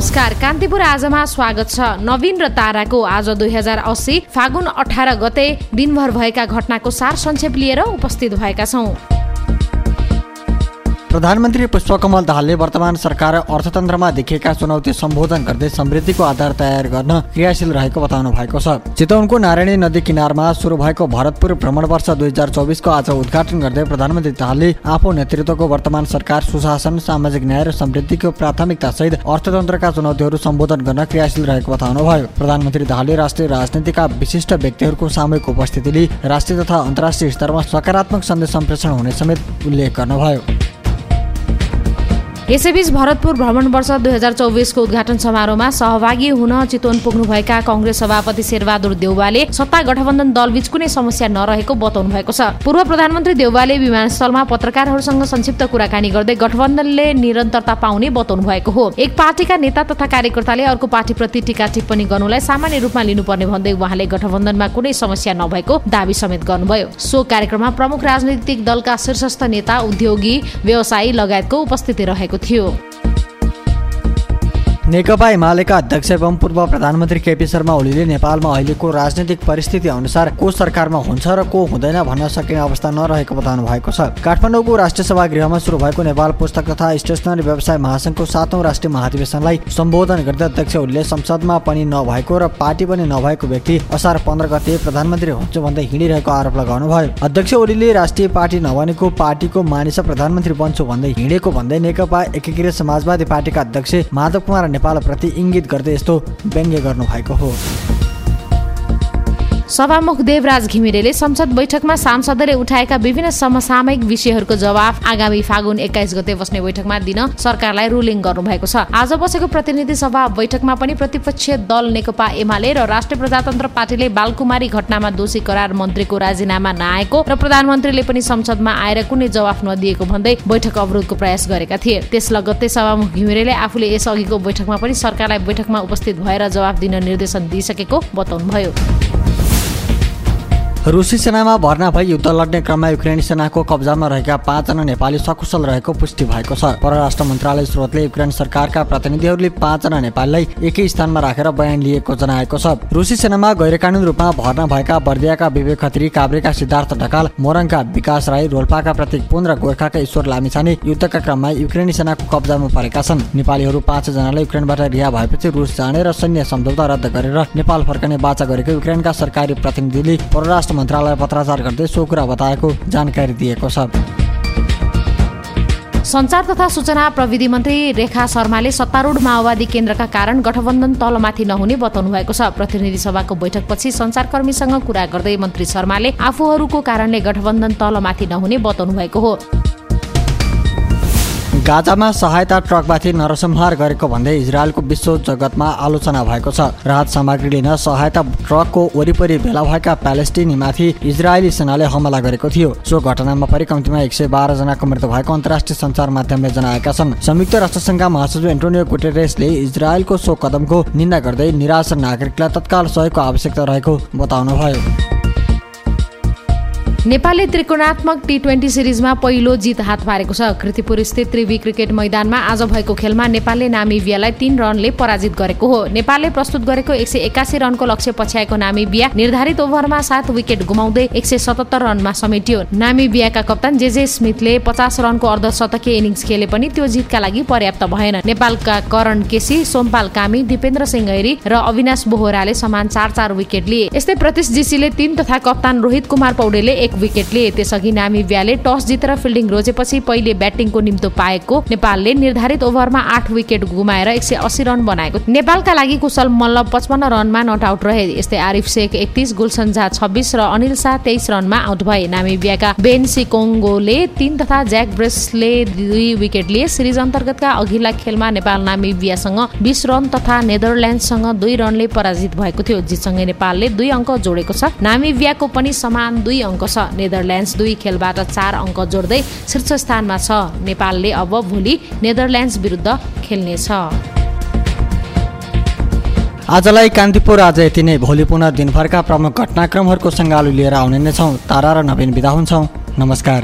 नमस्कार कान्तिपुर आजमा स्वागत छ। नवीन र ताराको आज दुई हजार अस्सी फागुन अठार गते दिनभर भएका घटनाको सार संक्षेप लिएर उपस्थित भएका छौँ। प्रधानमन्त्री पुष्पकमल दाहालले वर्तमान सरकार अर्थतन्त्रमा देखिएका चुनौती सम्बोधन गर्दै समृद्धिको आधार तयार गर्न क्रियाशील रहेको बताउनु भएको छ। चितवनको नारायणी नदी किनारमा सुरु भएको भरतपुर भ्रमण वर्ष दुई हजार चौबिसको आज उद्घाटन गर्दै प्रधानमन्त्री दाहालले आफू नेतृत्वको वर्तमान सरकार सुशासन सामाजिक न्याय र समृद्धिको प्राथमिकतासहित अर्थतन्त्रका चुनौतीहरू सम्बोधन गर्न क्रियाशील रहेको बताउनु भयो। प्रधानमन्त्री दाहालले राष्ट्रिय राजनीतिका विशिष्ट व्यक्तिहरूको सामूहिक उपस्थितिले राष्ट्रिय तथा अन्तर्राष्ट्रिय स्तरमा सकारात्मक सन्देश सम्प्रेषण हुने समेत उल्लेख गर्नुभयो। यसैबीच भरतपुर भ्रमण वर्ष दुई हजार चौबिसको उद्घाटन समारोहमा सहभागी हुन चितवन पुग्नुभएका कङ्ग्रेस सभापति शेरबहादुर देउवाले सत्ता गठबन्धन दलबीच कुनै समस्या नरहेको बताउनु भएको छ। पूर्व प्रधानमन्त्री देउवाले विमानस्थलमा पत्रकारहरूसँग संक्षिप्त कुराकानी गर्दै गठबन्धनले निरन्तरता पाउने बताउनु भएको हो। एक पार्टीका नेता तथा कार्यकर्ताले अर्को पार्टीप्रति टिका टिप्पणी गर्नुलाई सामान्य रूपमा लिनुपर्ने भन्दै उहाँले गठबन्धनमा कुनै समस्या नभएको दावी समेत गर्नुभयो। सो कार्यक्रममा प्रमुख राजनैतिक दलका शीर्षस्थ नेता उद्योगी व्यवसायी लगायतको उपस्थिति रहेको थियो नेकपा एमालेका अध्यक्ष एवं पूर्व प्रधानमन्त्री केपी शर्मा ओलीले नेपालमा अहिलेको राजनीतिक परिस्थिति अनुसार को सरकारमा हुन्छ र को हुँदैन भन्न सकिने अवस्था नरहेको बताउनु भएको छ। काठमाडौँको राष्ट्रिय सभागृहमा सुरु भएको नेपाल पुस्तक तथा स्टेसनरी व्यवसाय महासङ्घको सातौँ राष्ट्रिय महाधिवेशनलाई सम्बोधन गर्दै अध्यक्ष ओलीले संसदमा पनि नभएको र पार्टी पनि नभएको व्यक्ति असार पन्ध्र गते प्रधानमन्त्री हुन्छु भन्दै हिँडिरहेको आरोप लगाउनु भयो अध्यक्ष ओलीले राष्ट्रिय पार्टी नभनेको पार्टीको मानिस प्रधानमन्त्री बन्छु भन्दै हिँडेको भन्दै नेकपा एकीकृत समाजवादी पार्टीका अध्यक्ष माधव कुमार नेपालप्रति इङ्गित गर्दै यस्तो व्यङ्ग्य गर्नुभएको हो। सभामुख देवराज घिमिरेले संसद बैठकमा सांसदले उठाएका विभिन्न समसामयिक विषयहरूको जवाफ आगामी फागुन एक्काइस गते बस्ने बैठकमा दिन सरकारलाई रुलिङ गर्नुभएको छ। आज बसेको प्रतिनिधि सभा बैठकमा पनि प्रतिपक्षीय दल नेकपा एमाले र राष्ट्रिय प्रजातन्त्र पार्टीले बालकुमारी घटनामा दोषी करार मन्त्रीको राजीनामा नआएको र प्रधानमन्त्रीले पनि संसदमा आएर कुनै जवाफ नदिएको भन्दै बैठक अवरोधको प्रयास गरेका थिए। त्यस लगत्तै सभामुख घिमिरेले आफूले यसअघिको बैठकमा पनि सरकारलाई बैठकमा उपस्थित भएर जवाफ दिन निर्देशन दिइसकेको बताउनुभयो। रुसी सेनामा भर्ना भई युद्ध लड्ने क्रममा युक्रेनी सेनाको कब्जामा रहेका पाँचजना नेपाली सकुशल रहेको पुष्टि भएको छ। परराष्ट्र मन्त्रालय स्रोतले युक्रेन सरकारका प्रतिनिधिहरूले पाँचजना नेपालीलाई एकै स्थानमा राखेर बयान लिएको जनाएको छ। रुसी सेनामा गैरकानुन रूपमा भर्ना भएका बर्दियाका विवेक खत्री काभ्रेका सिद्धार्थ ढकाल मोरङका विकास राई रोल्पाका प्रतीक पुन र गोर्खाका ईश्वर लामिछाने युद्धका क्रममा युक्रेनी सेनाको कब्जामा परेका छन्। नेपालीहरू पाँचजनालाई युक्रेनबाट रिहा भएपछि रुस जाने र सैन्य सम्झौता रद्द गरेर नेपाल फर्कने बाचा गरेको युक्रेनका सरकारी प्रतिनिधिले परराष्ट्र परराष्ट्र मन्त्रालय पत्राचार गर्दै सो कुरा बताएको जानकारी दिएको छ। सञ्चार तथा सूचना प्रविधि मन्त्री रेखा शर्माले सत्तारूढ माओवादी केन्द्रका कारण गठबन्धन तलमाथि नहुने बताउनु भएको छ। प्रतिनिधि सभाको बैठकपछि सञ्चारकर्मीसँग कुरा गर्दै मन्त्री शर्माले आफूहरूको कारणले गठबन्धन तलमाथि नहुने बताउनु भएको हो। गाजामा सहायता ट्रकमाथि नरसंहार गरेको भन्दै इजरायलको विश्व जगतमा आलोचना भएको छ। राहत सामग्री लिन सहायता ट्रकको वरिपरि भेला भएका प्यालेस्टिनीमाथि इजरायली सेनाले हमला गरेको थियो। सो घटनामा परि कम्तीमा एक सय बाह्रजनाको मृत्यु भएको अन्तर्राष्ट्रिय सञ्चार माध्यमले जनाएका छन्। संयुक्त राष्ट्रसङ्घका महासचिव एन्टोनियो गुटेरेसले इजरायलको सो कदमको निन्दा गर्दै निराश नागरिकलाई तत्काल सहयोगको आवश्यकता रहेको बताउनुभयो। नेपालले त्रिकोणात्मक टी ट्वेन्टी सिरिजमा पहिलो जित हात पारेको छ। कृतिपुर स्थित त्रिवी क्रिकेट मैदानमा आज भएको खेलमा नेपालले नामिबियालाई तीन रनले पराजित गरेको हो। नेपालले प्रस्तुत गरेको एक सय एकासी रनको लक्ष्य पछ्याएको नामिबिया निर्धारित ओभरमा सात विकेट गुमाउँदै एक सय सतहत्तर रनमा समेटियो। नामिबियाका कप्तान जे जे स्मिथले पचास रनको अर्धशतकीय इनिङ्स खेले पनि त्यो जितका लागि पर्याप्त भएन। नेपालका करण केसी सोमपाल कामी दिपेन्द्र सिंह हैरी र अविनाश बोहराले समान चार चार विकेट लिए। यस्तै प्रतीश जीसीले तीन तथा कप्तान रोहित कुमार पौडेलले एक विकेट लिए त्यसअघि नामिबियाले टस जितेर फिल्डिङ रोजेपछि पहिले ब्याटिङको निम्तो पाएको नेपालले निर्धारित ओभरमा आठ विकेट गुमाएर एक सय अस्सी रन बनाएको। नेपालका लागि कुशल मल्ल पचपन्न रनमा नट आउट रहे यस्तै आरिफ शेख एकतिस गुलसन झा छब्बिस र अनिल शाह तेइस रनमा आउट भए। नामिबियाका बेन सिकोङ्गोले तीन तथा ज्याक ब्रेसले दुई विकेट लिए सिरिज अन्तर्गतका अघिल्ला खेलमा नेपाल नामिबियासँग बिस रन तथा नेदरल्यान्डसँग दुई रनले पराजित भएको थियो जितसँगै नेपालले दुई अङ्क जोडेको छ। नामिबियाको पनि समान दुई अङ्क नेदरल्यान्ड्स दुई खेलबाट चार अङ्क जोड्दै शीर्ष स्थानमा छ। नेपालले अब भोलि नेदरल्यान्ड्स विरुद्ध खेल्नेछ। आजलाई कान्तिपुर आज यति नै। भोलि पुनः दिनभरका प्रमुख घटनाक्रमहरूको सङ्गालो लिएर आउने नै छौँ। तारा र नवीन बिदा हुन्छौँ। नमस्कार।